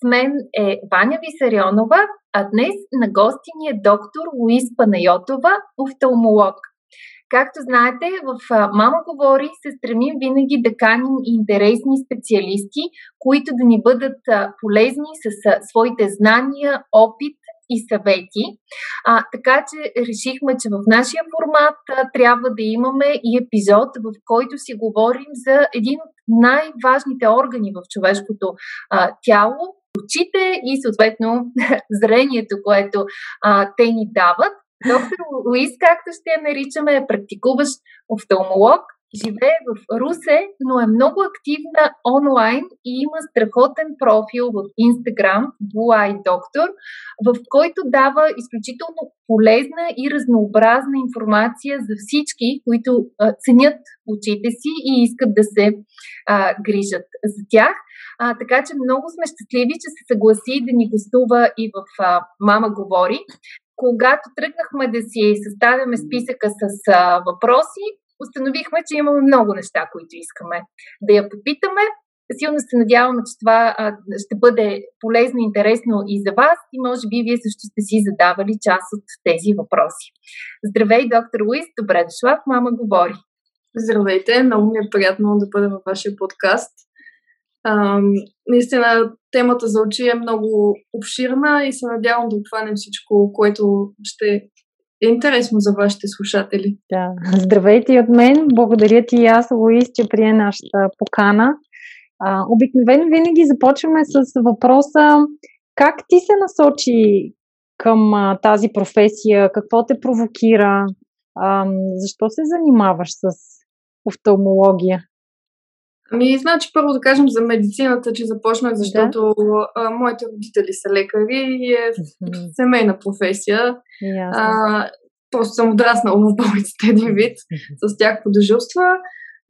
с мен е Ваня Висарионова, а днес на гости ни е доктор Луис Панайотова, офталмолог. Както знаете, в Мама говори се стремим винаги да каним интересни специалисти, които да ни бъдат полезни с своите знания, опит и съвети. А, така че решихме, че в нашия формат а, трябва да имаме и епизод, в който си говорим за един от най-важните органи в човешкото а, тяло очите и съответно зрението, което а, те ни дават. Доктор Луис, както ще я наричаме, е практикуващ офталмолог, живее в Русе, но е много активна онлайн и има страхотен профил в Instagram, Blue Doctor, в който дава изключително полезна и разнообразна информация за всички, които а, ценят очите си и искат да се а, грижат за тях. А, така че много сме щастливи, че се съгласи да ни гостува и в а, Мама говори. Когато тръгнахме да си съставяме списъка с а, въпроси, установихме, че имаме много неща, които искаме да я попитаме. Силно се надяваме, че това ще бъде полезно и интересно и за вас и може би вие също сте си задавали част от тези въпроси. Здравей, доктор Луис, добре дошла в Мама говори. Здравейте, много ми е приятно да бъда във вашия подкаст. А, наистина, темата за очи е много обширна и се надявам да обхванем всичко, което ще е интересно за вашите слушатели. Да. Здравейте и от мен. Благодаря ти и аз, Луис, че прие нашата покана. А, обикновено винаги започваме с въпроса как ти се насочи към а, тази професия, какво те провокира, а, защо се занимаваш с офталмология? Ами, значи първо да кажем за медицината, че започнах, защото да. а, моите родители са лекари и е mm-hmm. семейна професия. А, просто съм отраснала в болницата един вид mm-hmm. с тях по дежурства.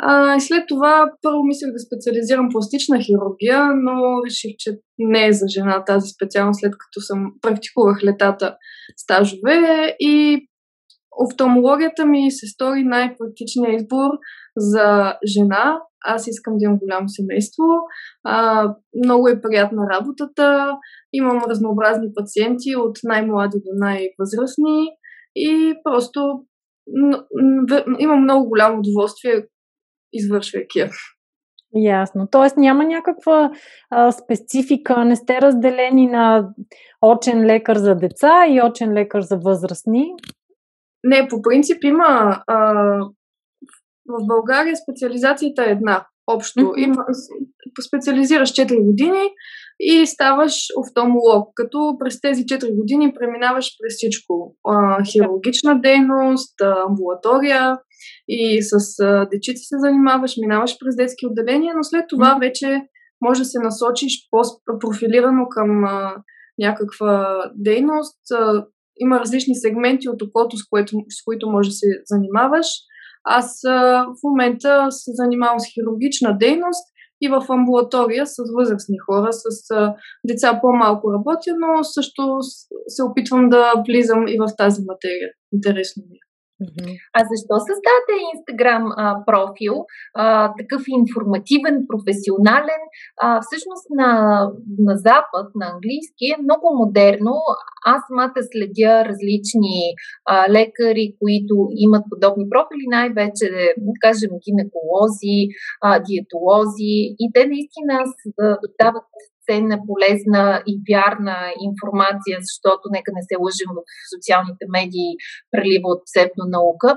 А, и след това първо мислех да специализирам пластична хирургия, но реших, че не е за жена тази специалност, след като съм практикувах летата стажове и офталмологията ми се стори най-практичният избор за жена, аз искам да имам голямо семейство, а, много е приятна работата, имам разнообразни пациенти от най-млади до най-възрастни и просто имам много голямо удоволствие, извършвайки я. Ясно. Тоест няма някаква а, специфика, не сте разделени на очен лекар за деца и очен лекар за възрастни? Не, по принцип има а, в България специализацията е една. Общо. Mm-hmm. Има, специализираш 4 години и ставаш офталмолог, като през тези 4 години преминаваш през всичко. А, хирургична дейност, амбулатория и с а, дечици се занимаваш, минаваш през детски отделения, но след това mm-hmm. вече може да се насочиш по-профилирано към а, някаква дейност. А, има различни сегменти от окото, с, което, с които може да се занимаваш. Аз в момента се занимавам с хирургична дейност и в амбулатория с възрастни хора, с деца по-малко работя, но също се опитвам да влизам и в тази материя. Интересно ми е. А защо създадете Инстаграм профил, а, такъв информативен, професионален? А, всъщност на, на Запад, на английски е много модерно. Аз самата следя различни а, лекари, които имат подобни профили, най-вече, да кажем, гинеколози, а, диетолози и те наистина дават ценна, полезна и вярна информация, защото нека не се лъжим в социалните медии, прелива от псевдонаука.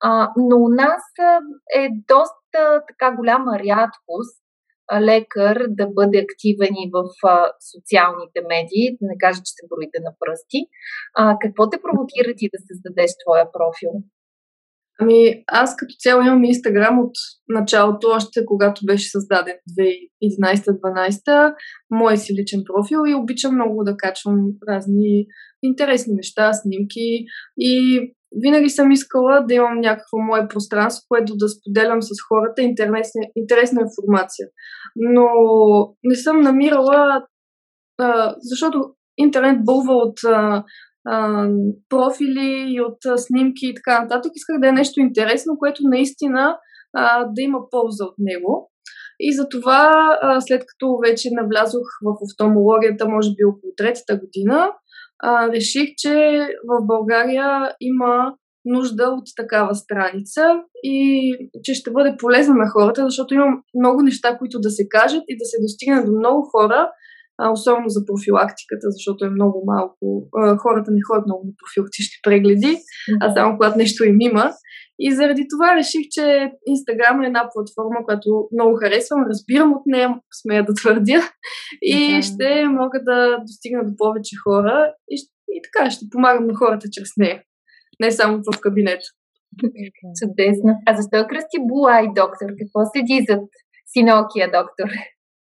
А, но у нас е доста така голяма рядкост лекар да бъде активен и в а, социалните медии, да не кажа, че се броите на пръсти. А, какво те провокира ти да създадеш твоя профил? Ами, аз като цяло имам Инстаграм от началото, още когато беше създаден 2011-2012, мой си личен профил и обичам много да качвам разни интересни неща, снимки и винаги съм искала да имам някакво мое пространство, което да споделям с хората интересна, интересна информация. Но не съм намирала, а, защото интернет бълва от а, профили и от снимки и така нататък. Исках да е нещо интересно, което наистина а, да има полза от него. И затова, а, след като вече навлязох в офтомологията, може би около третата година, а, реших, че в България има нужда от такава страница и че ще бъде полезна на хората, защото имам много неща, които да се кажат и да се достигне до много хора, а, особено за профилактиката, защото е много малко. А, хората не ходят много на профилактични прегледи, а само когато нещо им има. И заради това реших, че Инстаграм е една платформа, която много харесвам, разбирам от нея, смея да твърдя, и да. ще мога да достигна до повече хора и, и така ще помагам на хората чрез нея. Не само в кабинет. Чудесно. А защо кръсти Буай, доктор? Какво седи зад синокия доктор?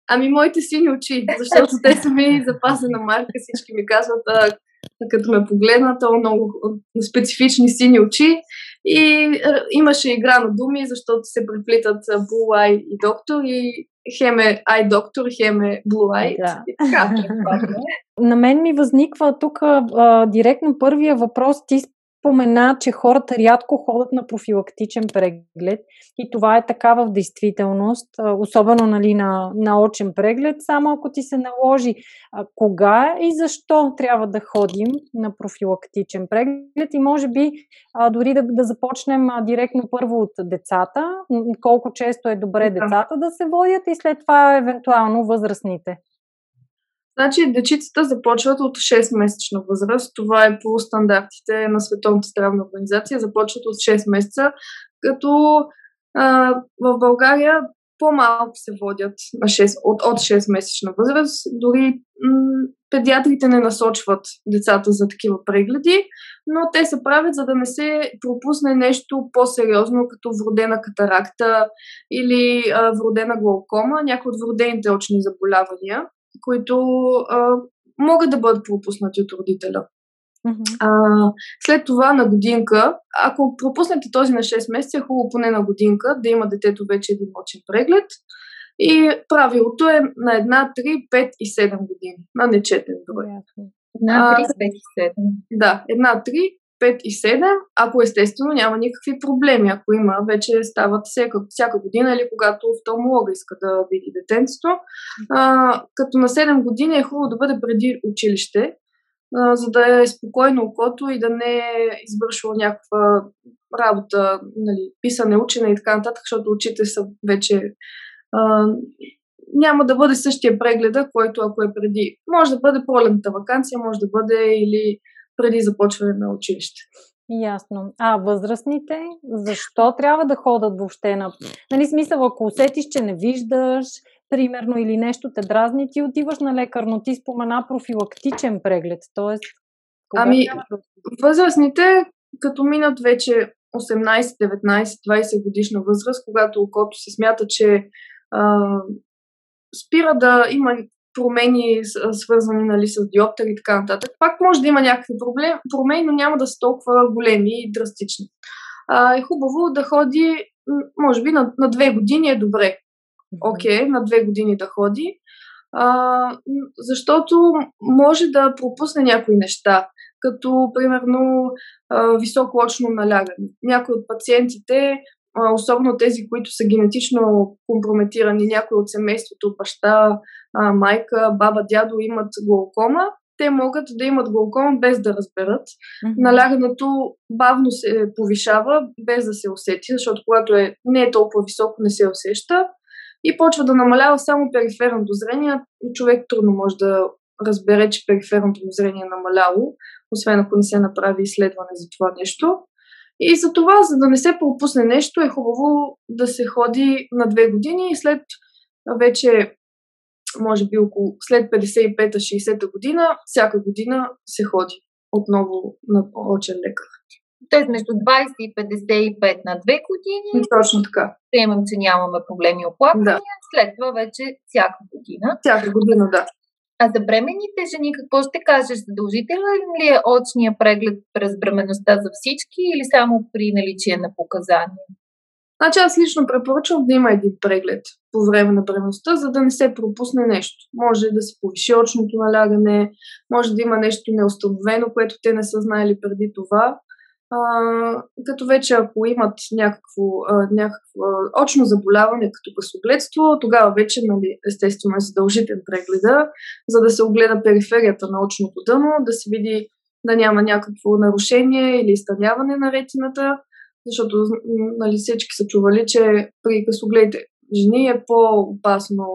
Ами моите сини очи, защото те са ми запасена марка, всички ми казват, а, като ме погледнат, то много специфични сини очи. И а, имаше игра на думи, защото се преплитат Blue Eye и доктор и хем е Eye доктор, хем е Blue Eye. Да. И така. На мен ми възниква тук а, директно първия въпрос. Ти спомена, че хората рядко ходят на профилактичен преглед и това е така в действителност, особено нали, на научен преглед, само ако ти се наложи кога и защо трябва да ходим на профилактичен преглед и може би дори да, да започнем директно първо от децата, колко често е добре децата да се водят и след това евентуално възрастните. Значи, дечицата започват от 6-месечна възраст. Това е по стандартите на Световната здравна организация. Започват от 6 месеца, като а, в България по-малко се водят на 6, от, от 6-месечна възраст. Дори м- педиатрите не насочват децата за такива прегледи, но те се правят, за да не се пропусне нещо по-сериозно, като вродена катаракта или а, вродена глаукома, някои от вродените очни заболявания които а, могат да бъдат пропуснати от родителя. Uh-huh. А, след това на годинка, ако пропуснете този на 6 месеца, е хубаво поне на годинка да има детето вече един очен преглед. И правилото е на една, 3, 5 и 7 години, на нечетен брой. Една, 3, 5 и 7. Да, една, 3, 5 и 7, ако естествено няма никакви проблеми. Ако има, вече стават всяка, всяка година или когато офталмолога иска да види детенцето. А, като на 7 години е хубаво да бъде преди училище, а, за да е спокойно окото и да не е извършвал някаква работа, нали, писане, учене и така нататък, защото очите са вече а, няма да бъде същия прегледа, който ако е преди. Може да бъде пролетната вакансия, може да бъде или преди започване на училище. Ясно. А възрастните, защо трябва да ходят въобще на... Нали смисъл, ако усетиш, че не виждаш, примерно, или нещо те дразни, ти отиваш на лекар, но ти спомена профилактичен преглед. Тоест, ами, възрастните, като минат вече 18, 19, 20 годишна възраст, когато окото се смята, че а, спира да има промени, свързани нали, с диоптер и така нататък. Пак може да има някакви проблем, промени, но няма да са толкова големи и драстични. А, е хубаво да ходи, може би на, на две години е добре. Окей, okay, на две години да ходи. А, защото може да пропусне някои неща, като примерно а, високо очно налягане. Някои от пациентите особено тези, които са генетично компрометирани, някои от семейството, баща, майка, баба, дядо имат глаукома, те могат да имат глаукома без да разберат. Mm-hmm. Налягането бавно се повишава, без да се усети, защото когато е, не е толкова високо, не се усеща и почва да намалява само периферното зрение. Човек трудно може да разбере, че периферното му зрение е намаляло, освен ако не се направи изследване за това нещо. И за това, за да не се пропусне нещо, е хубаво да се ходи на две години и след вече, може би около след 55-60 година, всяка година се ходи отново на очен лекар. Т.е. между 20 и 55 на 2 години. Точно така. Приемам, че нямаме проблеми оплаквания. Да. След това вече всяка година. Всяка година, да. А за бременните жени какво ще кажеш? Задължителен ли е очния преглед през бременността за всички или само при наличие на показания? Значи аз лично препоръчвам да има един преглед по време на бременността, за да не се пропусне нещо. Може да се повиши очното налягане, може да има нещо неустановено, което те не са знаели преди това. Като вече ако имат някакво, някакво очно заболяване, като късогледство, тогава вече, нали, естествено, е задължителен прегледа, за да се огледа периферията на очното дъно, да се види да няма някакво нарушение или изтъняване на ретината, защото нали, всички са чували, че при късогледите жени е по-опасно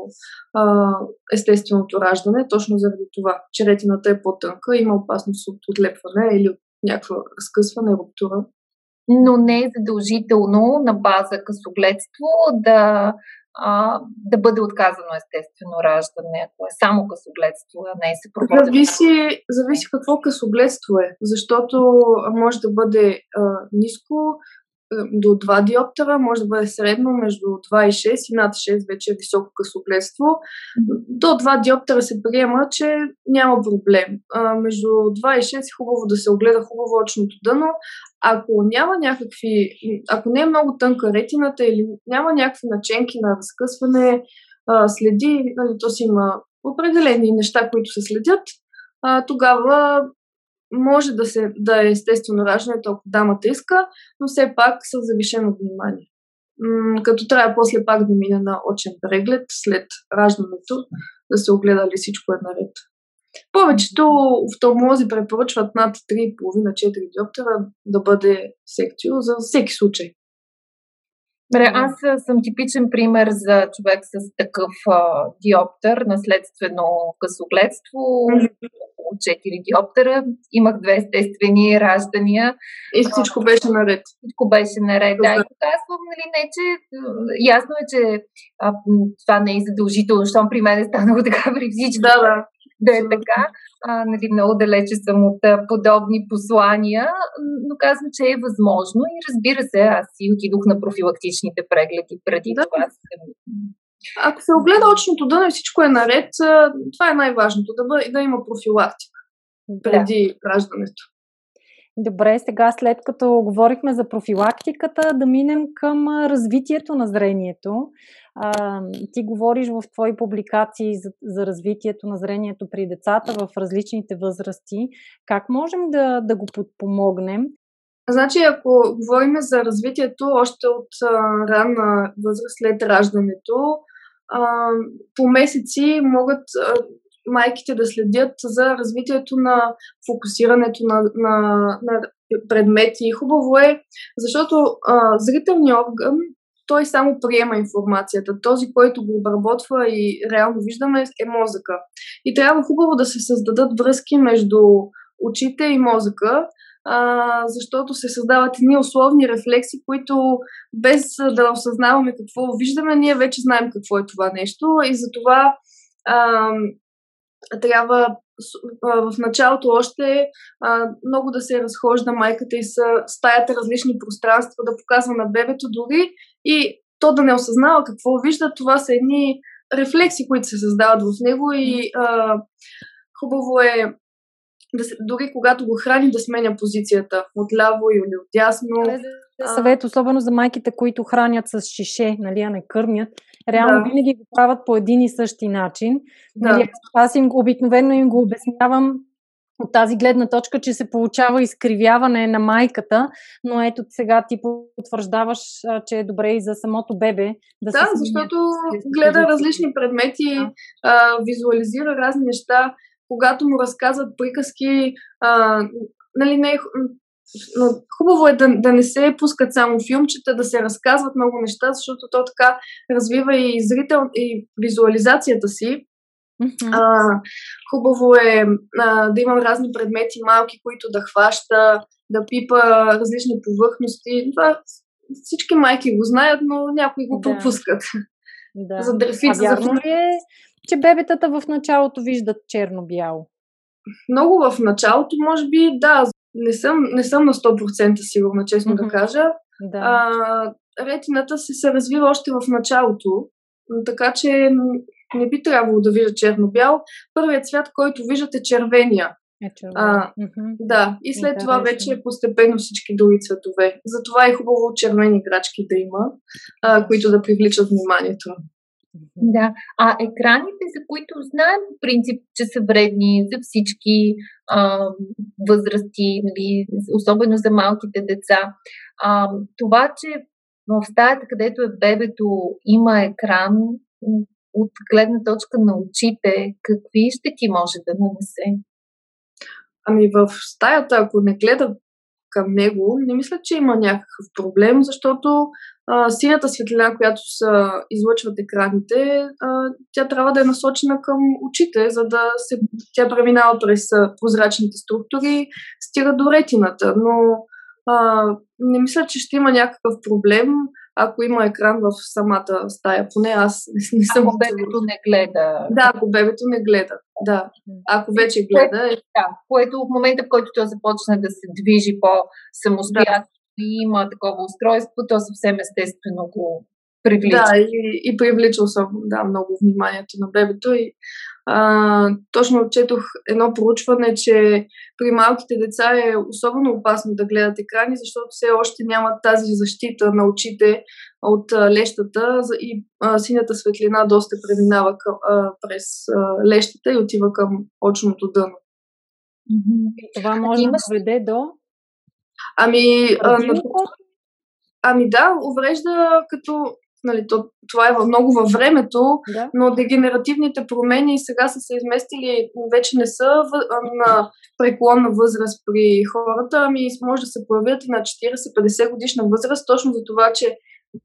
а, естественото раждане, точно заради това, че ретината е по-тънка, има опасност от отлепване или от някаква разкъсване, руптура. Но не е задължително на база късогледство да, а, да бъде отказано естествено раждане, ако е само късогледство, а не е съпроводено. Зависи, зависи какво късогледство е, защото може да бъде а, ниско, до 2 диоптера, може да бъде средно между 2 и 6 и над 6 вече е високо късогледство. До 2 диоптера се приема, че няма проблем. А, между 2 и 6 е хубаво да се огледа хубаво очното дъно. Ако няма някакви, ако не е много тънка ретината или няма някакви наченки на разкъсване, а, следи, нали, то си има определени неща, които се следят, а, тогава може да, се, да е естествено раждането, ако дамата иска, но все пак с завишено внимание. М- като трябва после пак да мине на очен преглед след раждането, да се огледа ли всичко е наред. Повечето офталмолози препоръчват над 3,5-4 диоптера да бъде секцио за всеки случай. Добре, аз съм типичен пример за човек с такъв а, диоптер, наследствено късогледство, около 4 диоптера. Имах две естествени раждания. И всичко беше наред. Всичко беше наред, да. И казвам, нали, не, че ясно е, че а, това не е задължително, защото при мен е станало така при всички. Да, да. Да е така. А, нали, много далече съм от а, подобни послания, но казвам, че е възможно и разбира се, аз си отидох на профилактичните прегледи преди да. това. Ако се огледа очното дъно и всичко е наред, това е най-важното, да, бъде, да има профилактика преди да. раждането. Добре, сега след като говорихме за профилактиката, да минем към развитието на зрението. Ти говориш в твои публикации за, за развитието на зрението при децата в различните възрасти. Как можем да, да го подпомогнем? Значи, ако говорим за развитието още от а, ранна възраст след раждането, а, по месеци могат а, майките да следят за развитието на фокусирането на, на, на предмети. Хубаво е, защото а, зрителният орган той само приема информацията. Този, който го обработва и реално виждаме, е мозъка. И трябва хубаво да се създадат връзки между очите и мозъка, а, защото се създават едни условни рефлекси, които без да осъзнаваме какво виждаме, ние вече знаем какво е това нещо и затова а, трябва в началото още а, много да се разхожда майката и са стаята различни пространства, да показва на бебето дори и то да не осъзнава какво вижда, това са едни рефлекси, които се създават в него и а, хубаво е да се, дори когато го храни, да сменя позицията от ляво или от дясно. Съвет, особено за майките, които хранят с шише, нали, а не кърмят. Реално да. винаги го правят по един и същи начин. Да. Нали, аз им обикновено им го обяснявам от тази гледна точка, че се получава изкривяване на майката, но ето сега ти потвърждаваш, че е добре и за самото бебе. Да, да защото гледа различни предмети, да. а, визуализира разни неща когато му разказват приказки, а, нали, не е, но хубаво е да, да не се пускат само филмчета, да се разказват много неща, защото то така развива и зрител, и визуализацията си. Mm-hmm. А, хубаво е а, да имам разни предмети малки, които да хваща, да пипа различни повърхности. Това всички майки го знаят, но някои го да. пропускат. Да. За дрефица, а вярно за... ли е, че бебетата в началото виждат черно-бяло? Много в началото, може би, да, не съм, не съм на 100% сигурна, честно mm-hmm. да кажа. Да. А, ретината се, се развива още в началото, така че не би трябвало да вижда черно-бял. Първият цвят, който виждате, червения. Е а, mm-hmm. Да, и след Интересно. това вече постепенно всички други цветове. Затова е хубаво червени крачки да има, а, които да привличат вниманието. Да, а екраните, за които знаем по принцип, че са вредни за всички а, възрасти, нали, особено за малките деца, а, това, че в стаята, където е бебето, има екран, от гледна точка на очите, какви ще ти може да нанесе? Ами в стаята, ако не гледа към него, не мисля, че има някакъв проблем, защото а, синята светлина, която са, излъчват екраните, а, тя трябва да е насочена към очите, за да се, тя преминава през прозрачните структури, стига до ретината. Но а, не мисля, че ще има някакъв проблем ако има екран в самата стая. Поне аз не, не съм. Ако бебето не гледа. Да, ако бебето не гледа. Да. Ако вече гледа. Което, да, което в момента, в който той започне да се движи по-самостоятелно да. и има такова устройство, то съвсем естествено го привлича. Да, и, и привлича особено да, много вниманието на бебето. И а, точно четох едно проучване, че при малките деца е особено опасно да гледат екрани, защото все още нямат тази защита на очите от а, лещата и а, синята светлина доста преминава към, а, през а, лещата и отива към очното дъно. Това може да доведе до? Ами, а, ами да, уврежда като нали, то, това е много във времето, да. но дегенеративните промени сега са се изместили, вече не са в, на преклонна възраст при хората, ами може да се появят и на 40-50 годишна възраст, точно за това, че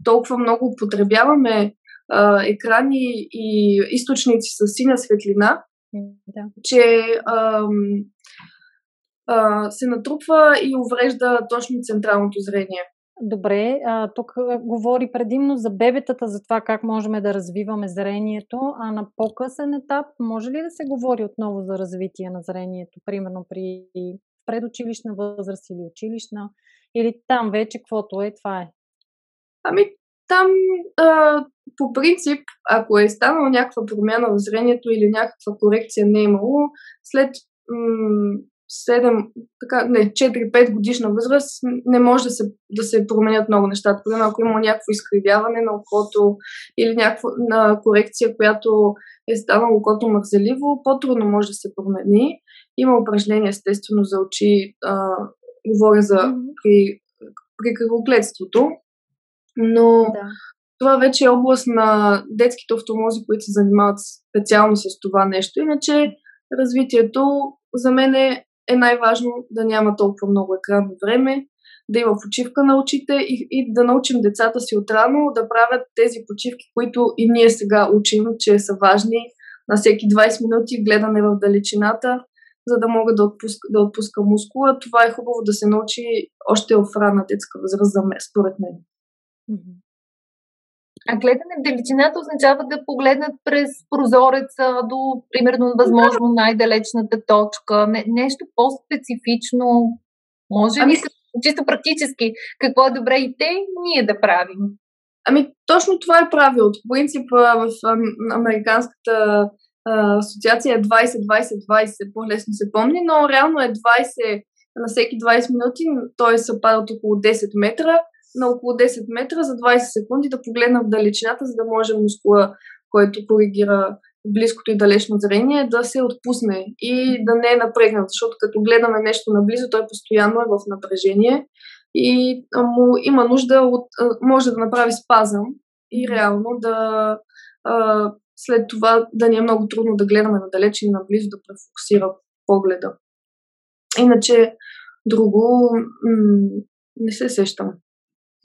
толкова много употребяваме а, екрани и източници с синя светлина, да. че а, а, се натрупва и уврежда точно централното зрение. Добре, а, тук говори предимно за бебетата, за това как можем да развиваме зрението, а на по-късен етап може ли да се говори отново за развитие на зрението, примерно при предучилищна възраст или училищна, или там вече каквото е, това е? Ами, там а, по принцип, ако е станала някаква промяна в зрението или някаква корекция не е имало, след 7, така, не, 4-5 годишна възраст не може да се, да се променят много нещата. Примерно, ако има някакво изкривяване на окото или някаква на корекция, която е станала окото мързеливо, по-трудно може да се промени. Има упражнения, естествено, за очи. А, говоря за при, при кръвогледството. Но да. това вече е област на детските офтомози, които се занимават специално с това нещо. Иначе развитието за мен е е най-важно да няма толкова много екранно време, да има почивка на очите и, и да научим децата си отрано да правят тези почивки, които и ние сега учим, че са важни. На всеки 20 минути гледане в далечината, за да мога да отпуска, да отпуска мускула. Това е хубаво да се научи още в рана детска възраст, според мен. А гледане в далечината означава да погледнат през прозореца до, примерно, възможно най-далечната точка. Не, нещо по-специфично. Може ли, ами... чисто практически, какво е добре и те, ние да правим? Ами, точно това е правилото. По принцип, в американската асоциация е 20-20-20, по-лесно се помни, но реално е 20 на всеки 20 минути, т.е. са падат около 10 метра на около 10 метра за 20 секунди да погледна в далечината, за да може мускула, който коригира близкото и далечно зрение, да се отпусне и да не е напрегнат, защото като гледаме нещо наблизо, той постоянно е в напрежение и му има нужда от, може да направи спазъм и реално да след това да ни е много трудно да гледаме надалеч и наблизо да префокусира погледа. Иначе друго м- не се сещам.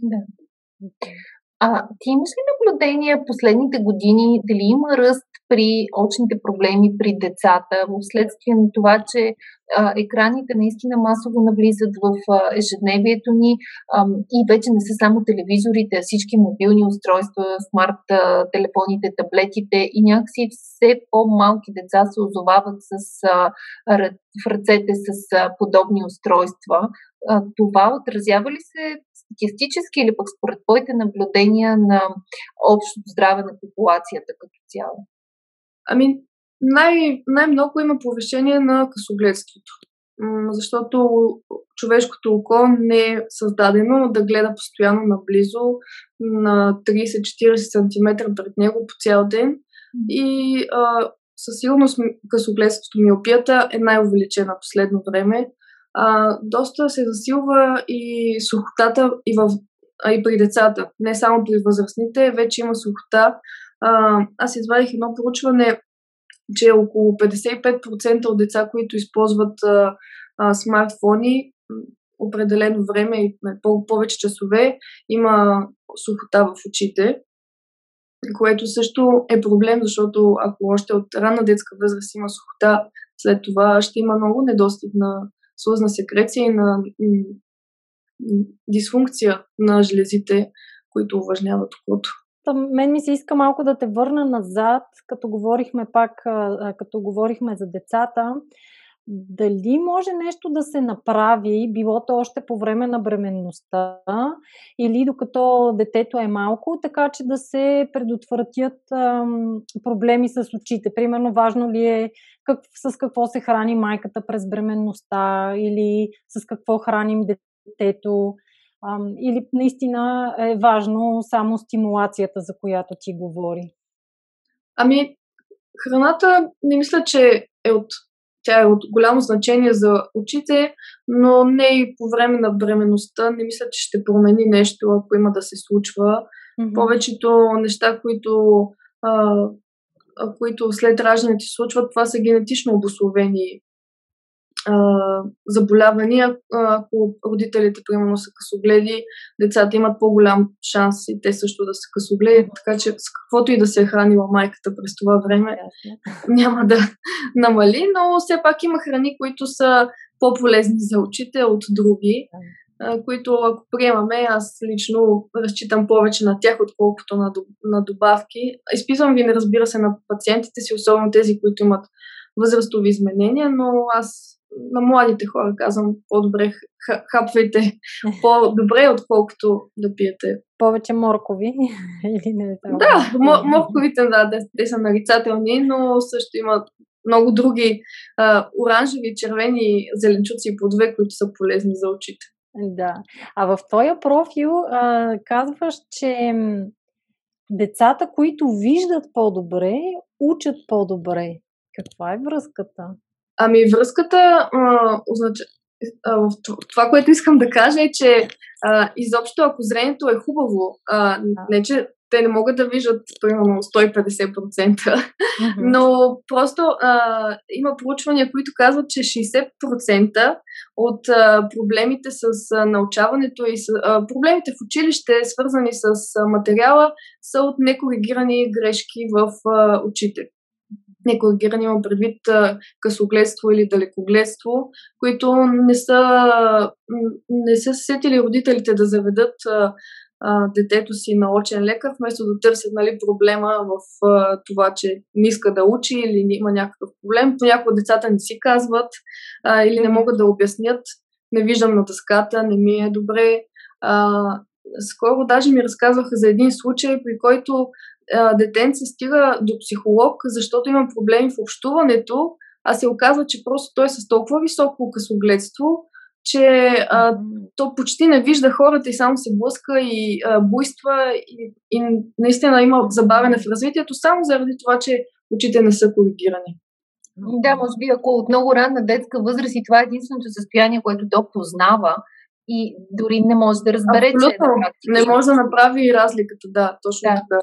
Да. А ти имаш ли наблюдения последните години, дали има ръст при очните проблеми при децата, вследствие на това, че а, екраните наистина масово навлизат в а, ежедневието ни а, и вече не са само телевизорите, а всички мобилни устройства, смарт а, телефоните, таблетите и някакси все по-малки деца се озовават с, а, в ръцете с а, подобни устройства. А, това отразява ли се статистически или пък според твоите наблюдения на общото здраве на популацията като цяло? Ами, най- най-много има повишение на късогледството. Защото човешкото око не е създадено да гледа постоянно наблизо на 30-40 см пред него по цял ден. И а, със сигурност късогледството, миопията е най-увеличена последно време. А, доста се засилва и сухотата и, в, а, и при децата, не само при възрастните, вече има сухота. А, аз извадих едно проучване, че около 55% от деца, които използват а, а, смартфони, определено време и повече часове, има сухота в очите, което също е проблем, защото ако още от ранна детска възраст има сухота, след това ще има много недостиг на слъзна секреция и на дисфункция на железите, които уважняват окото. Та, мен ми се иска малко да те върна назад, като говорихме пак, като говорихме за децата. Дали може нещо да се направи, било то още по време на бременността или докато детето е малко, така че да се предотвратят ам, проблеми с очите. Примерно, важно ли е как, с какво се храни майката през бременността или с какво храним детето или наистина е важно само стимулацията, за която ти говори? Ами, храната не мисля, че е от, тя е от голямо значение за очите, но не и по време на бременността. Не мисля, че ще промени нещо, ако има да се случва. Mm-hmm. Повечето неща, които, а, които след раждането се случват, това са генетично обословени заболявания, ако родителите, примерно, са късогледи, децата имат по-голям шанс и те също да са късогледи, така че с каквото и да се е хранила майката през това време, няма да намали, но все пак има храни, които са по-полезни за очите от други, които ако приемаме, аз лично разчитам повече на тях, отколкото на, на добавки. Изписвам ги, не разбира се, на пациентите си, особено тези, които имат възрастови изменения, но аз на младите хора казвам по-добре хапвайте по-добре, отколкото да пиете. Повече моркови или не? Да, морковите, да, те, са нарицателни, но също има много други а, оранжеви, червени зеленчуци и плодове, които са полезни за очите. Да. А в твоя профил а, казваш, че децата, които виждат по-добре, учат по-добре. Каква е връзката? Ами връзката а, означа... а, това, което искам да кажа е, че а, изобщо ако зрението е хубаво, а, не че те не могат да виждат примерно 150%, mm-hmm. но просто а, има проучвания, които казват, че 60% от а, проблемите с а, научаването и с, а, проблемите в училище, свързани с а, материала, са от некоригирани грешки в а, очите некоригирани имам предвид късогледство или далекогледство, които не са, не са сетили родителите да заведат детето си на очен лекар, вместо да търсят нали, проблема в това, че не иска да учи или има някакъв проблем. Понякога децата не си казват или не могат да обяснят. Не виждам на дъската, не ми е добре. Скоро даже ми разказваха за един случай, при който детенце стига до психолог, защото има проблеми в общуването, а се оказва, че просто той е с толкова високо късогледство, че а, то почти не вижда хората и само се блъска и а, буйства и, и наистина има забавяне в развитието, само заради това, че очите не са коригирани. Да, може би ако от много ранна детска възраст и това е единственото състояние, което то познава и дори не може да разбере, Абсолютно. че е Не може да направи разликата, да, точно да. така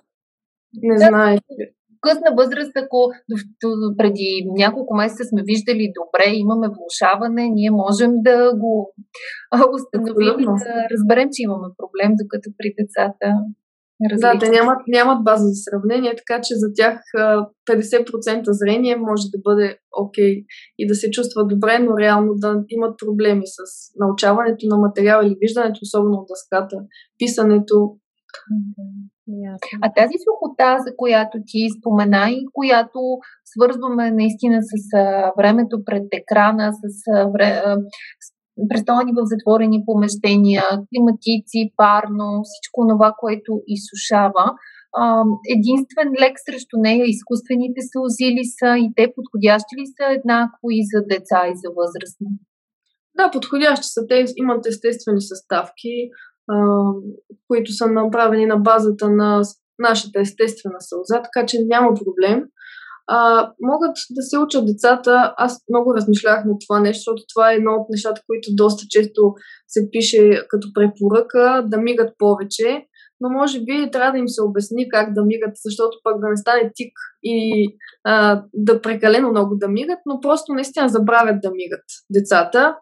не да, знае. Късна възраст, ако преди няколко месеца сме виждали добре, имаме влушаване, ние можем да го установим и да разберем, че имаме проблем, докато при децата Да, те нямат, нямат база за сравнение, така че за тях 50% зрение може да бъде окей okay и да се чувства добре, но реално да имат проблеми с научаването на материал или виждането, особено от дъската, писането. А тази сухота, за която ти спомена и която свързваме наистина с а, времето пред екрана, с, а, вре, а, престолни в затворени помещения, климатици, парно, всичко това, което изсушава. Единствен лек срещу нея изкуствените сълзи ли са и те подходящи ли са еднакво и за деца и за възрастни? Да, подходящи са. Те имат естествени съставки, които са направени на базата на нашата естествена сълза, така че няма проблем а, могат да се учат децата. Аз много размишлях на това нещо, защото това е едно от нещата, които доста често се пише като препоръка да мигат повече. Но може би трябва да им се обясни как да мигат, защото пък да не стане тик и а, да прекалено много да мигат, но просто наистина забравят да мигат децата.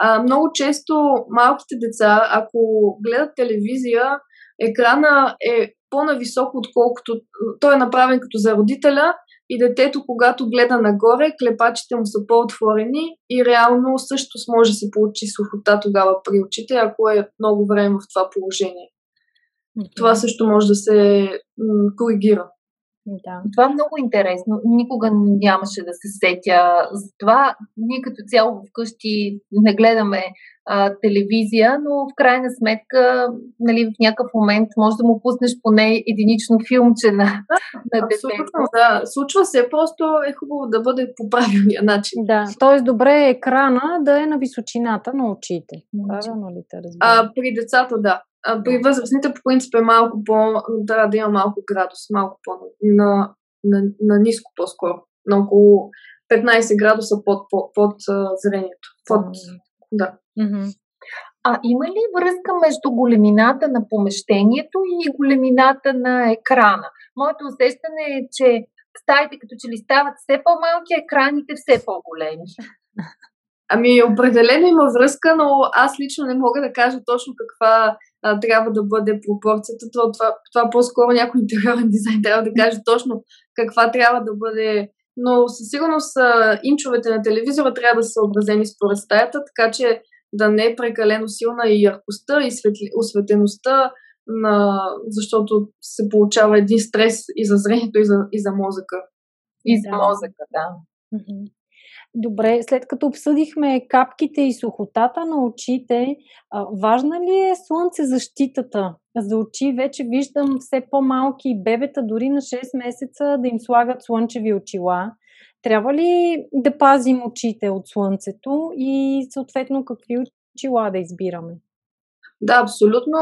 А, много често малките деца, ако гледат телевизия, екрана е по-нависоко, отколкото той е направен като за родителя и детето, когато гледа нагоре, клепачите му са по-отворени и реално също може да се получи сухота тогава при очите, ако е много време в това положение. Това също може да се м- коригира. Да. Това е много интересно. Никога нямаше да се сетя за това. Ние като цяло вкъщи не гледаме а, телевизия, но в крайна сметка нали, в някакъв момент може да му пуснеш поне единично филмче на, на детето. Да, случва се, просто е хубаво да бъде по правилния начин. Да, т.е. добре е екрана да е на височината на очите. Правилно ли те разбира? А, при децата да. А, при възрастните по принцип е малко по... Трябва да има малко градус, малко по на, на, на ниско по-скоро. На около 15 градуса под, под, под зрението. Под, да. А има ли връзка между големината на помещението и големината на екрана? Моето усещане е, че стаите като че ли стават все по-малки, екраните все по-големи. Ами, определено има връзка, но аз лично не мога да кажа точно каква а, трябва да бъде пропорцията. Това, това, това по-скоро някой интериорен дизайн трябва да каже точно каква трябва да бъде. Но със сигурност а, инчовете на телевизора трябва да са съобразени според стаята, така че да не е прекалено силна и яркостта, и светли, осветеността, на, защото се получава един стрес и за зрението, и за, и за мозъка. И за мозъка, да. Добре, след като обсъдихме капките и сухотата на очите, важна ли е слънцезащитата за очи? Вече виждам все по-малки бебета, дори на 6 месеца, да им слагат слънчеви очила. Трябва ли да пазим очите от слънцето и съответно какви очила да избираме? Да, абсолютно.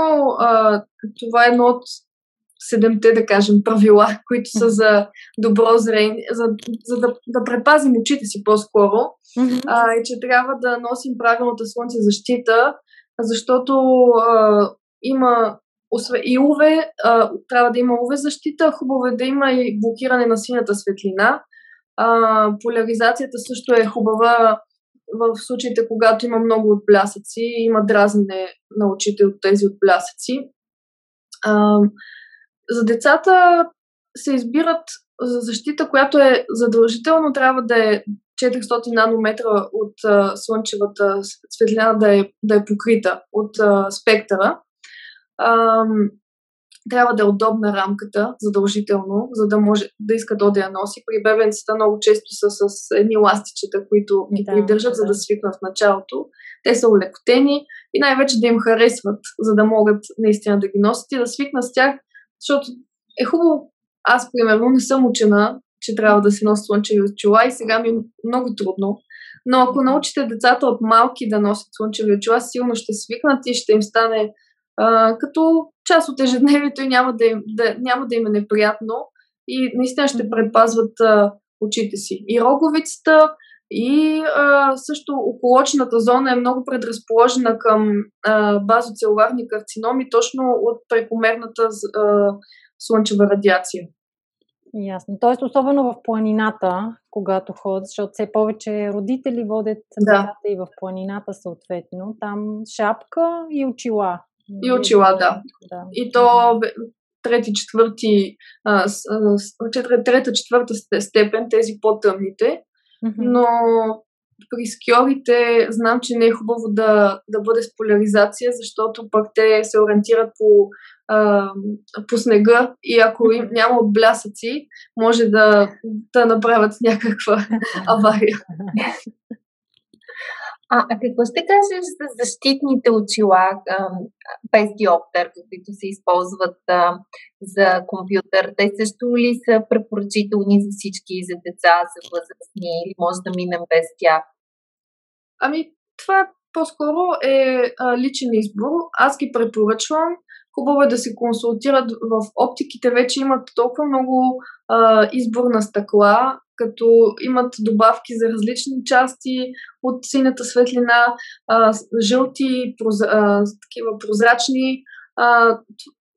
това е едно от седемте, да кажем, правила, които са за добро зрение, за, за да, да предпазим очите си по-скоро, mm-hmm. а, и че трябва да носим правилната слънцезащита, защото а, има и УВ, а, трябва да има УВ защита, хубаво е да има и блокиране на синята светлина. А, поляризацията също е хубава в случаите, когато има много отблясъци, има дразнене на очите от тези отблясъци. А, за децата се избират за защита, която е задължително трябва да е 400 нанометра от а, слънчевата светлина да е, да е покрита от а, спектъра. А, трябва да е удобна рамката, задължително, за да може да иска то да я носи. При бебенцата много често са с едни ластичета, които ги да, придържат, да. за да свикнат в началото. Те са улекотени и най-вече да им харесват, за да могат наистина да ги носят и да свикнат с тях защото е хубаво, аз примерно не съм учена, че трябва да се носи слънчеви очила и сега ми е много трудно. Но ако научите децата от малки да носят слънчеви очила, силно ще свикнат и ще им стане а, като част от ежедневието и няма да, им, да, няма да им е неприятно и наистина ще предпазват а, очите си. И роговицата, и а, също околочната зона е много предразположена към а, базоцелуларни карциноми, точно от прекомерната а, слънчева радиация. Ясно. Тоест, особено в планината, когато ходят, защото все повече родители водят да. децата и в планината съответно. Там шапка и очила. И очила, да. да. И то трети, четвърти, а, с, а, трета, четвърта степен, тези по-тъмните. Mm-hmm. Но при скиорите знам, че не е хубаво да, да бъде с поляризация, защото пък те се ориентират по, а, по снега и ако им няма отблясъци, може да, да направят някаква авария. А, а какво ще кажеш за защитните очила без диоптер, които се използват а, за компютър? Те също ли са препоръчителни за всички, за деца, за възрастни или може да минем без тях? Ами, това по-скоро е а, личен избор. Аз ги препоръчвам. Хубаво е да се консултират в оптиките. Вече имат толкова много а, избор на стъкла, като имат добавки за различни части от синята светлина, а, жълти, проз, а, такива прозрачни. А,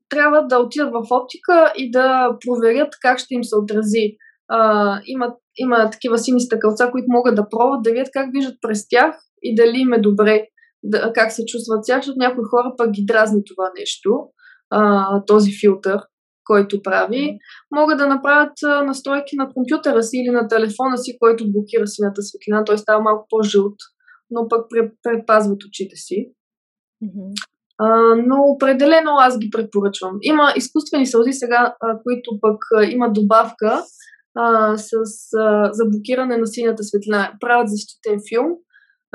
трябва да отидат в оптика и да проверят как ще им се отрази. А, има, има такива сини стъкълца, които могат да пробват, да видят как виждат през тях и дали им е добре, да, как се чувстват тях, защото някои хора пък ги дразни това нещо, а, този филтър който прави, могат да направят настройки на компютъра си или на телефона си, който блокира синята светлина. Той става малко по-жълт, но пък предпазват очите си. Mm-hmm. А, но определено аз ги препоръчвам. Има изкуствени сълзи сега, а, които пък а, имат добавка а, с, а, за блокиране на синята светлина. Правят защитен филм.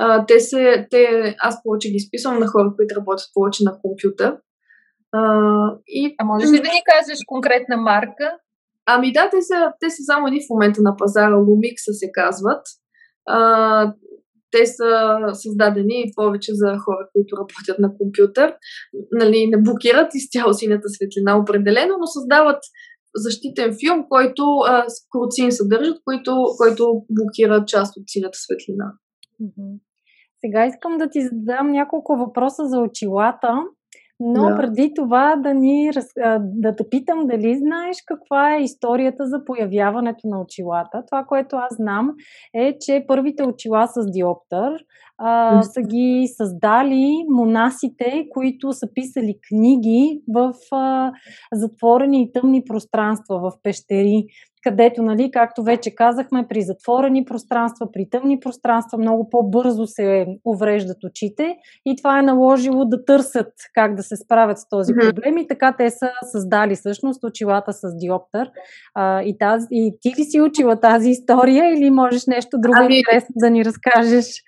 А, те се, те, аз повече ги изписвам на хора, които работят повече на компютър. А, и... а можеш ли да ни кажеш конкретна марка? Ами да, те са, те са само едни в момента на пазара, Lumix се казват. А, те са създадени повече за хора, които работят на компютър. Нали, не блокират изцяло синята светлина определено, но създават защитен филм, който а, кроцин съдържат, който, който блокира част от синята светлина. Сега искам да ти задам няколко въпроса за очилата. Но да. преди това да ни да те питам дали знаеш каква е историята за появяването на очилата. Това, което аз знам е, че първите очила с диоптър а, са ги създали монасите, които са писали книги в а, затворени и тъмни пространства, в пещери където, нали, както вече казахме, при затворени пространства, при тъмни пространства много по-бързо се увреждат очите и това е наложило да търсят как да се справят с този проблем и така те са създали всъщност очилата с диоптър. А, и, тази, и ти ли си учила тази история или можеш нещо друго ами... интересно да ни разкажеш?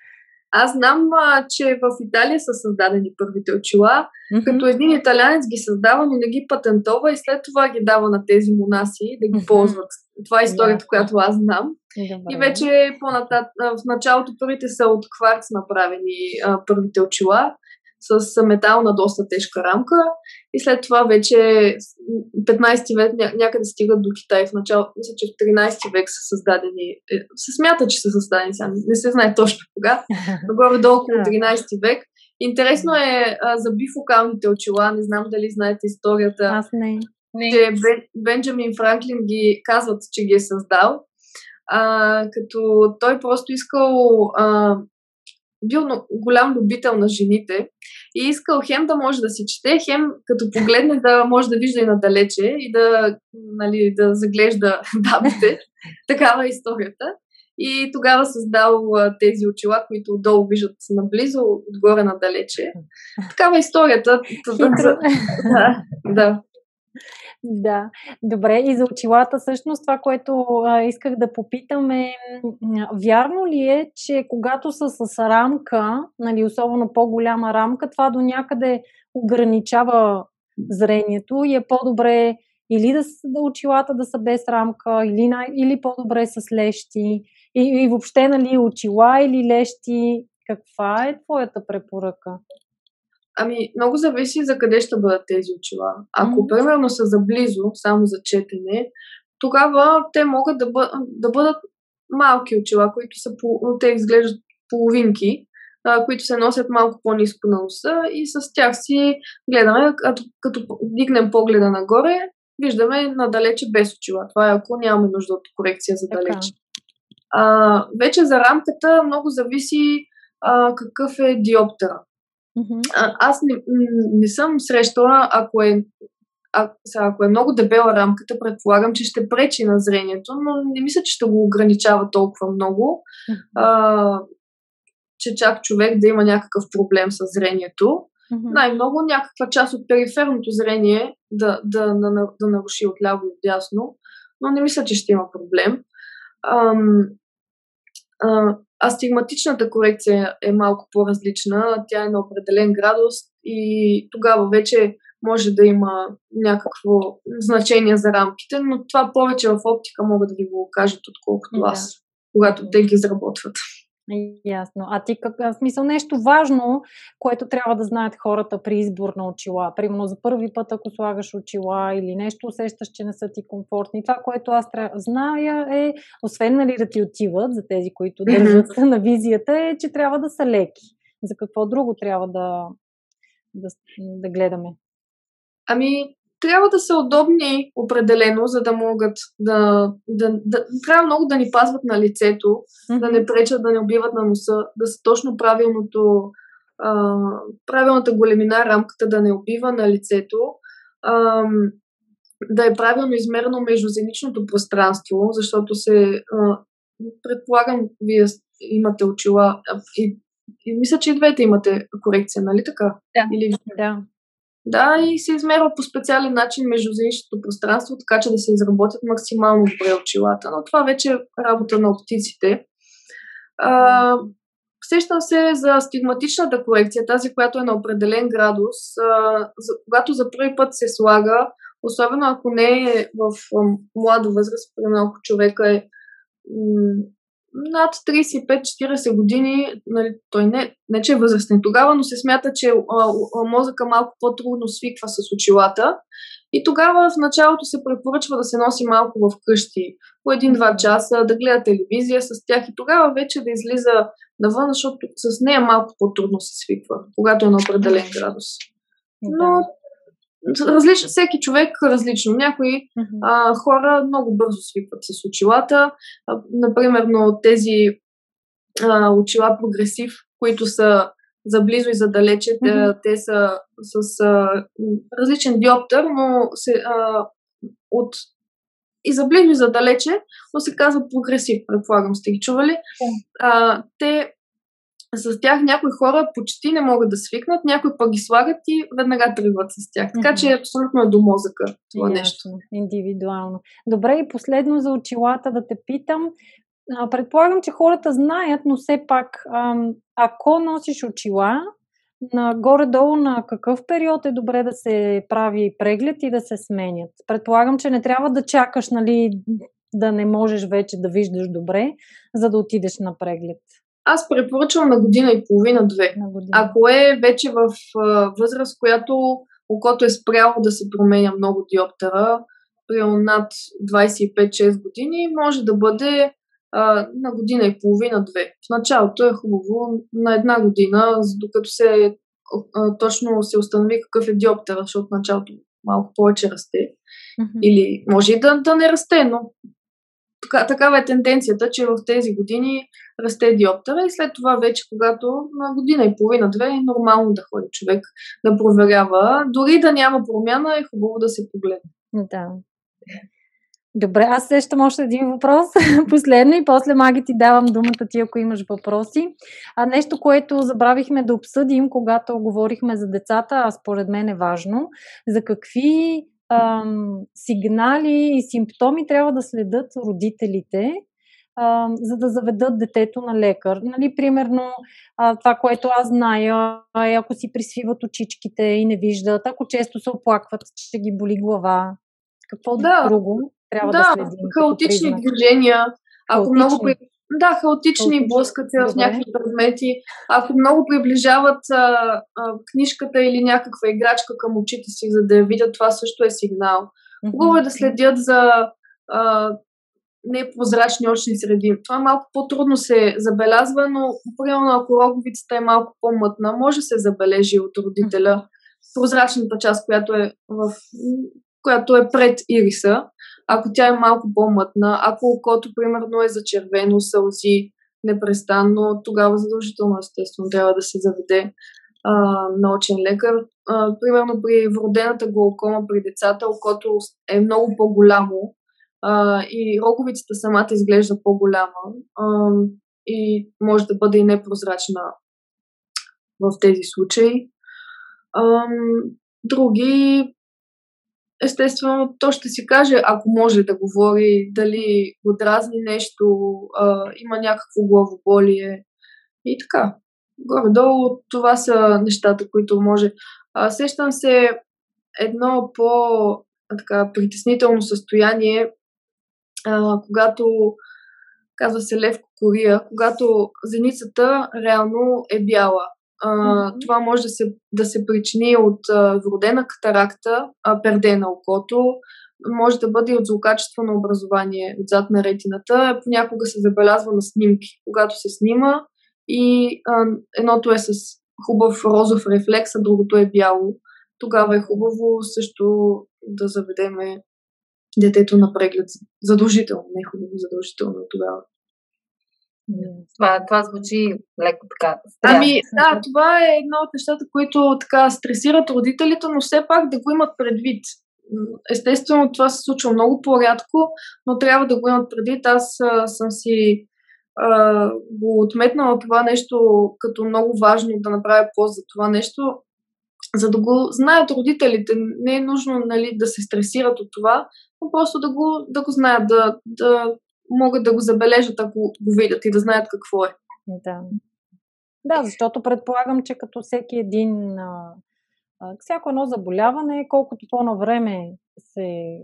Аз знам, а, че в Италия са създадени първите очила, mm-hmm. като един италянец ги създава, но не ги патентова и след това ги дава на тези монаси да ги ползват. Това е историята, yeah. която аз знам. Добре. И вече по-натат, в началото първите са от кварц направени а, първите очила с метална доста тежка рамка и след това вече 15 век някъде стигат до Китай в начало, мисля, че в 13 век са създадени, е, се смята, че са създадени сега, не се знае точно кога, но горе-долу около 13 век. Интересно е а, за бифокалните очила, не знам дали знаете историята. Аз не. Че Бен, Бенджамин Франклин ги казват, че ги е създал. А, като той просто искал а, бил голям любител на жените и искал хем да може да си чете, хем като погледне да може да вижда и надалече и да, нали, да заглежда дамите. Такава е историята. И тогава създал тези очила, които отдолу виждат наблизо, отгоре надалече. Такава е историята. да, да. Да, добре. И за очилата, всъщност, това, което а, исках да попитам е, вярно ли е, че когато са с рамка, нали, особено по-голяма рамка, това до някъде ограничава зрението и е по-добре или да, да очилата да са без рамка, или, или по-добре с лещи, и, и въобще, нали, очила или лещи. Каква е твоята препоръка? Ами, много зависи за къде ще бъдат тези очила. Ако, mm-hmm. примерно, са за близо, само за четене, тогава те могат да, бъ... да бъдат малки очила, които са по... те изглеждат половинки, а, които се носят малко по-низко на носа и с тях си гледаме, като, като дигнем погледа нагоре, виждаме надалече без очила. Това е ако нямаме нужда от корекция за далеч. А, вече за рамката много зависи а, какъв е диоптера. Mm-hmm. А, аз не, не съм срещала, ако е а, ако е много дебела рамката, предполагам, че ще пречи на зрението, но не мисля, че ще го ограничава толкова много, а, че чак човек да има някакъв проблем с зрението. Mm-hmm. Най-много някаква част от периферното зрение да, да, да, да наруши от ляво и дясно, но не мисля, че ще има проблем. Ам, а, астигматичната корекция е малко по-различна. Тя е на определен градус и тогава вече може да има някакво значение за рамките, но това повече в оптика могат да ви го кажат, отколкото да. аз, когато те ги изработват. Ясно. А ти как, смисъл нещо важно, което трябва да знаят хората при избор на очила? Примерно за първи път, ако слагаш очила или нещо усещаш, че не са ти комфортни. Това, което аз трябва зная е, освен нали да ти отиват за тези, които държат на визията, е, че трябва да са леки. За какво друго трябва да, да, да гледаме? Ами, трябва да са удобни определено, за да могат да, да, да трябва много да ни пазват на лицето, mm-hmm. да не пречат, да не убиват на носа, да са точно правилното а, правилната големина рамката да не убива на лицето, а, да е правилно измерено междузеничното пространство, защото се а, предполагам, вие имате очила и, и мисля, че и двете имате корекция, нали така? Да. Или... да. Да, и се измерва по специален начин между зеничното пространство, така че да се изработят максимално добре очилата. Но това вече е работа на оптиците. А, сещам се за стигматичната корекция, тази, която е на определен градус. А, когато за първи път се слага, особено ако не е в млада възраст, примерно ако човека е над 35-40 години, нали, той не, не че е възрастен тогава, но се смята, че а, а, мозъка малко по-трудно свиква с очилата. И тогава в началото се препоръчва да се носи малко в къщи, по един-два часа, да гледа телевизия с тях и тогава вече да излиза навън, защото с нея малко по-трудно се свиква, когато е на определен градус. Но различ, всеки човек различно. Някои uh-huh. а, хора много бързо свикват с очилата. А, например, но тези а, очила прогресив, които са за близо и за далече, uh-huh. те са с а, различен диоптър, но се, а, от и за близо и за далече, но се казва прогресив, предполагам сте ги чували. Uh-huh. А, те с тях някои хора почти не могат да свикнат, някои пък ги слагат и веднага тръгват с тях. Така че абсолютно е до мозъка това Ясно, нещо. Индивидуално. Добре, и последно за очилата да те питам. Предполагам, че хората знаят, но все пак, ако носиш очила, на горе-долу на какъв период е добре да се прави преглед и да се сменят? Предполагам, че не трябва да чакаш, нали, да не можеш вече да виждаш добре, за да отидеш на преглед. Аз препоръчвам на година и половина-две. Ако е вече в а, възраст, която окото е спряло да се променя много диоптера, примерно над 25-6 години, може да бъде а, на година и половина-две. В началото е хубаво на една година, докато се а, точно се установи какъв е диоптера, защото в началото малко повече расте. Mm-hmm. Или може и да, да не расте, но така, такава е тенденцията, че в тези години расте диоптера и след това вече, когато на година и половина-две е нормално да ходи човек да проверява. Дори да няма промяна, е хубаво да се погледне. Да. Добре, аз сещам още един въпрос, последно и после маги ти давам думата ти, ако имаш въпроси. А нещо, което забравихме да обсъдим, когато говорихме за децата, а според мен е важно, за какви ам, сигнали и симптоми трябва да следят родителите, а, за да заведат детето на лекар. Нали, примерно, а, това, което аз зная, е ако си присвиват очичките и не виждат, ако често се оплакват, че ги боли глава. Какво да, друго трябва да, да следим? Хаотични движения. Ако много да, хаотични, блъскат се в някакви предмети. Ако много приближават а, а, книжката или някаква играчка към очите си, за да я видят, това също е сигнал. Хубаво е да следят за а, непрозрачни очни среди. Това малко по-трудно се забелязва, но примерно ако роговицата е малко по-мътна, може да се забележи от родителя прозрачната част, която е, в, която е пред ириса ако тя е малко по-мътна, ако окото, примерно, е зачервено, сълзи непрестанно, тогава задължително, естествено, трябва да се заведе а, научен лекар. А, примерно при вродената глаукома при децата окото е много по-голямо а, и роговицата самата изглежда по-голяма а, и може да бъде и непрозрачна в тези случаи. А, други естествено, то ще си каже, ако може да говори, дали го дразни нещо, а, има някакво главоболие и така. Горе-долу това са нещата, които може. А, сещам се едно по така, притеснително състояние, а, когато казва се Лев Кокория, когато зеницата реално е бяла. А, mm-hmm. Това може да се, да се причини от а, вродена катаракта, а, перде на окото, може да бъде от злокачество на образование отзад на ретината. Понякога се забелязва на снимки, когато се снима и а, едното е с хубав розов рефлекс, а другото е бяло. Тогава е хубаво също да заведеме детето на преглед. Задължително, не хубаво, задължително тогава. Това, това звучи леко така. Стря. Ами, да, това е едно от нещата, които така стресират родителите, но все пак да го имат предвид. Естествено, това се случва много по-рядко, но трябва да го имат предвид. Аз а, съм си а, го отметнала това нещо като много важно да направя пост за това нещо, за да го знаят родителите. Не е нужно нали, да се стресират от това, но просто да го, да го знаят, да, да могат да го забележат, ако го видят и да знаят какво е. Да. Да, защото предполагам, че като всеки един, а, всяко едно заболяване, колкото по навреме се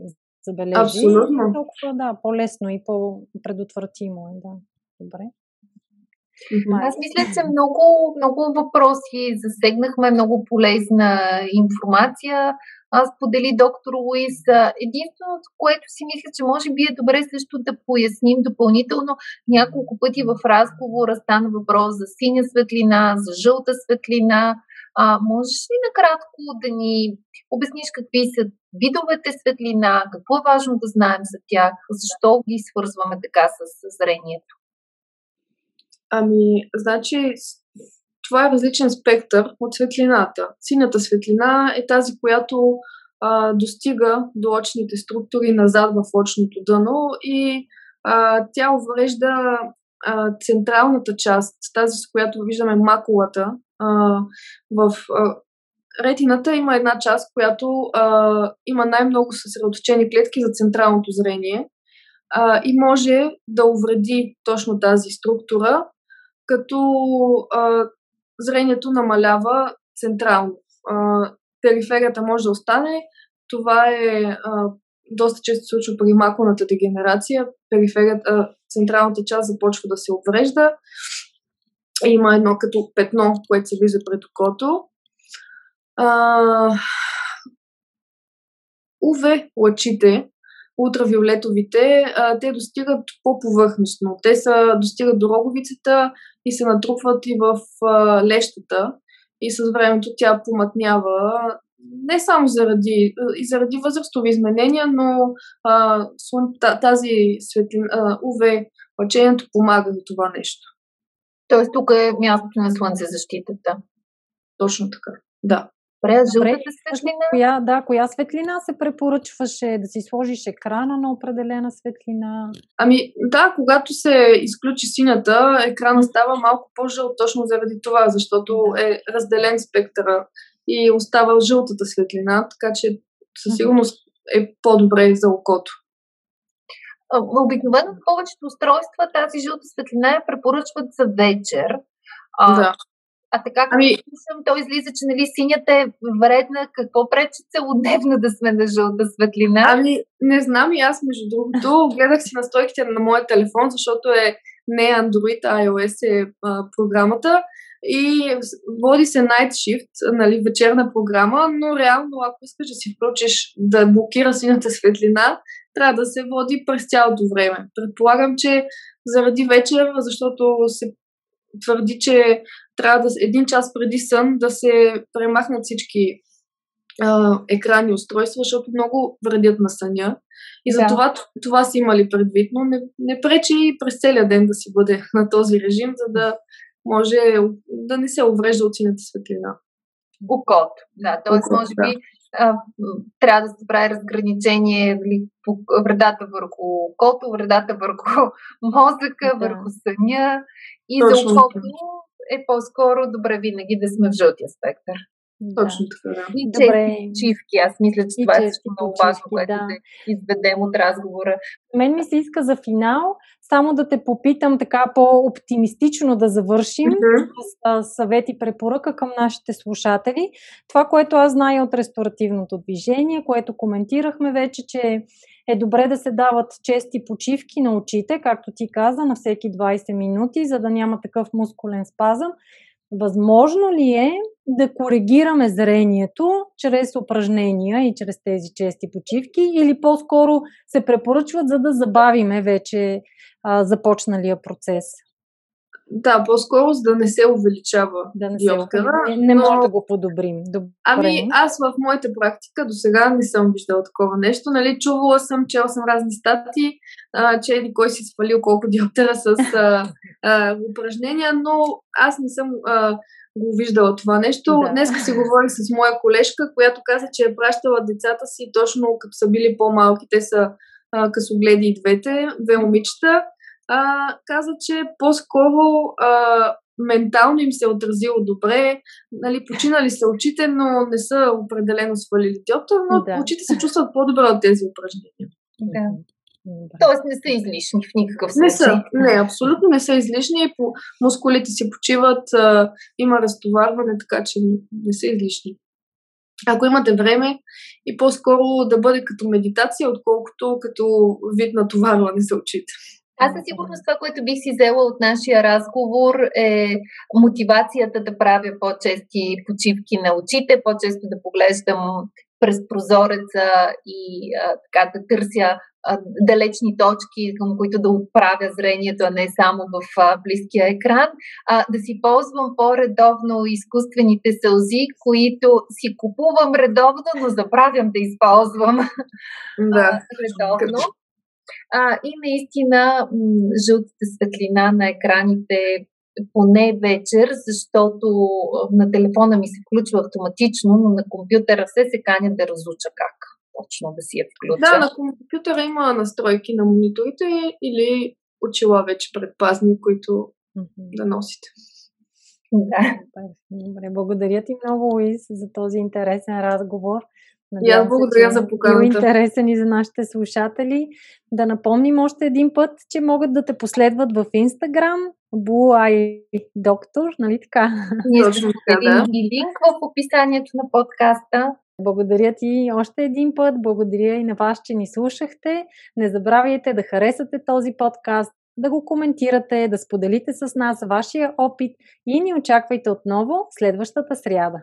забележи, Абсолютно. толкова да, по-лесно и по-предотвратимо е. Да. Добре. Аз мисля, че много, много въпроси засегнахме, много полезна информация. Аз подели доктор Луис. Единственото, което си мисля, че може би е добре също да поясним допълнително. Няколко пъти в разговора стана въпрос за синя светлина, за жълта светлина. А, можеш ли накратко да ни обясниш какви са видовете светлина, какво е важно да знаем за тях, защо ги свързваме така с зрението? Ами, значи, това е различен спектър от светлината. Синята светлина е тази, която а, достига до очните структури назад в очното дъно и а, тя уврежда а, централната част, тази с която виждаме макулата. А, в а, ретината има една част, която а, има най-много съсредоточени клетки за централното зрение а, и може да увреди точно тази структура като а, зрението намалява централно. А, периферията може да остане. Това е а, доста често случва при макулната дегенерация. Периферията, централната част започва да се обрежда. Има едно като петно, което се вижда пред окото. А, УВ лъчите ултравиолетовите, а, те достигат по-повърхностно. Те са, достигат до роговицата и се натрупват и в а, лещата и с времето тя помътнява не само заради, и заради възрастови изменения, но а, тази светлина, УВ лъчението помага за това нещо. Тоест тук е мястото на слънцезащитата. Точно така, да. Добре, жълтата светлина? Коя, да, коя светлина се препоръчваше да си сложиш екрана на определена светлина? Ами да, когато се изключи синята, екрана става малко по-жълт точно заради това, защото е разделен спектъра и остава жълтата светлина, така че със сигурност е по-добре за окото. Обикновено в повечето устройства тази жълта светлина я препоръчват за вечер. Да. А така, като ами... слушам, то излиза, че нали, синята е вредна. Какво пречи целодневно да сме на жълта светлина? Ами, не знам и аз, между другото. Гледах си настройките на моя телефон, защото е не Android, а iOS е а, програмата. И води се Night Shift, нали, вечерна програма, но реално, ако искаш да си включиш да блокира синята светлина, трябва да се води през цялото време. Предполагам, че заради вечер, защото се твърди, че трябва да един час преди сън да се премахнат всички а, екрани устройства, защото много вредят на съня. И за да. това, това си имали предвид, но не, не пречи през целия ден да си бъде на този режим, за да може да не се уврежда от синята светлина. окото. Да, т.е. може би а, трябва да се прави разграничение нали, по вредата върху окото, вредата върху мозъка, да. върху съня и Точно. за окото е по-скоро добре винаги да сме в жълтия спектър. Точно така, да. И чести почивки. Аз мисля, че и това е също много важно, което да. да изведем от разговора. Мен ми се иска за финал само да те попитам така по-оптимистично да завършим mm-hmm. с съвет и препоръка към нашите слушатели. Това, което аз зная от ресторативното движение, което коментирахме вече, че е добре да се дават чести почивки на очите, както ти каза, на всеки 20 минути, за да няма такъв мускулен спазъм. Възможно ли е да коригираме зрението чрез упражнения и чрез тези чести почивки или по-скоро се препоръчват, за да забавиме вече а, започналия процес? Да, по-скоро за да не се увеличава да не диоптера. Не, не но... може да го подобрим. Добре. Ами аз в моята практика до сега не съм виждала такова нещо. Нали, чувала съм, чела съм разни статии, а, че еди кой си свалил колко диоптера с а, а, упражнения, но аз не съм а, го виждала това нещо. Да. Днес си говорих с моя колежка, която каза, че е пращала децата си точно като са били по-малки. Те са късогледи и двете, две момичета а, каза, че по-скоро а, ментално им се е отразило добре, нали, починали са очите, но не са определено свалили диоптер, но да. очите се чувстват по-добре от тези упражнения. Да. Тоест не са излишни в никакъв случай. Не са, не, абсолютно не са излишни. По мускулите си почиват, а, има разтоварване, така че не са излишни. Ако имате време и по-скоро да бъде като медитация, отколкото като вид на товарване за очите. Аз със сигурност това, което бих си взела от нашия разговор е мотивацията да правя по-чести почивки на очите, по-често да поглеждам през прозореца и а, така да търся а, далечни точки, към които да отправя зрението, а не само в а, близкия екран, а, да си ползвам по-редовно изкуствените сълзи, които си купувам редовно, но забравям да използвам да. редовно. А, и наистина м- жълтата светлина на екраните поне вечер, защото на телефона ми се включва автоматично, но на компютъра все се каня да разуча как точно да си я включа. Да, на компютъра има настройки на мониторите или очила вече предпазни, които mm-hmm. да носите. Да. Добре, благодаря ти много, Луис, за този интересен разговор. Надявам аз благодаря се, за поканата. интересен и за нашите слушатели. Да напомним още един път, че могат да те последват в Instagram, Blue Eye Doctor, нали така? Ние ще да. и линк в описанието на подкаста. Благодаря ти още един път. Благодаря и на вас, че ни слушахте. Не забравяйте да харесате този подкаст, да го коментирате, да споделите с нас вашия опит и ни очаквайте отново следващата сряда.